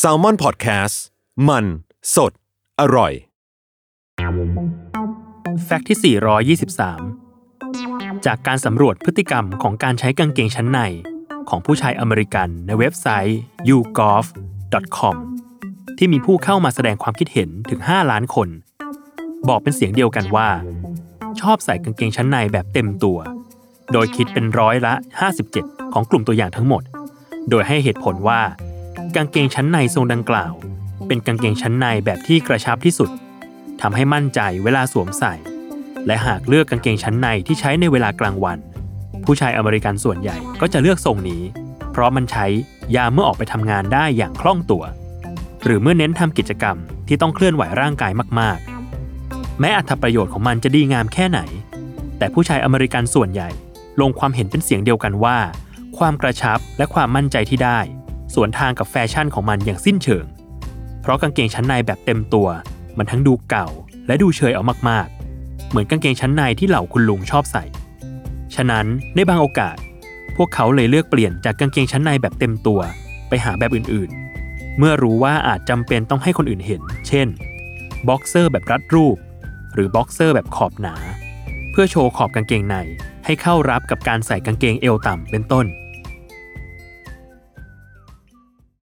s a l ม o n PODCAST มัน สด อร่อย แฟกต์ที่ 423 จากการสำรวจพฤติกรรมของการใช้กางเกงชั้นใน ของผู้ชายอเมริกันในเว็บไซต์ yougolf.com ที่มีผู้เข้ามาแสดงความคิดเห็นถึง 5 ล้านคน บอกเป็นเสียงเดียวกันว่า ชอบใส่กางเกงชั้นในแบบเต็มตัว โดยคิดเป็นร้อยละ 57 ของกลุ่มตัวอย่างทั้งหมด โดยให้เหตุผลว่า กางเกงชั้นในทรงดังกล่าว เป็นกางเกงชั้นในแบบที่กระชับที่สุดทำให้มั่นใจเวลาสวมใส่ และหากเลือกกางเกงชั้นในที่ใช้ในเวลากลางวัน ผู้ชายอเมริกันส่วนใหญ่ก็จะเลือกทรงนี้ เพราะมันใช้ยามเมื่อออกไปทำงานได้อย่างคล่องตัว หรือเมื่อเน้นทำกิจกรรมที่ต้องเคลื่อนไหวร่างกายมาก ๆ แม้อัตประโยชน์ของมันจะดีงามแค่ไหน แต่ผู้ชายอเมริกันส่วนใหญ่ลงความเห็นเป็นเสียงเดียวกันว่า ความกระชับและความมั่นใจที่ได้ สวนทางกับแฟชั่นของมันอย่างสิ้นเชิง เพราะกางเกงชั้นในแบบเต็มตัว มันทั้งดูเก่าและดูเชยเอามากๆ เหมือนกางเกงชั้นในที่เหล่าคุณลุงชอบใส่ ฉะนั้นในบางโอกาส พวกเขาเลยเลือกเปลี่ยนจากกางเกงชั้นในแบบเต็มตัวไปหาแบบอื่นๆ เมื่อรู้ว่าอาจจำเป็นต้องให้คนอื่นเห็น เช่น บ็อกเซอร์แบบรัดรูป หรือบ็อกเซอร์แบบขอบหนา เพื่อโชว์ขอบกางเกงในให้เข้ารับกับการใส่กางเกงเอวต่ำเป็นต้น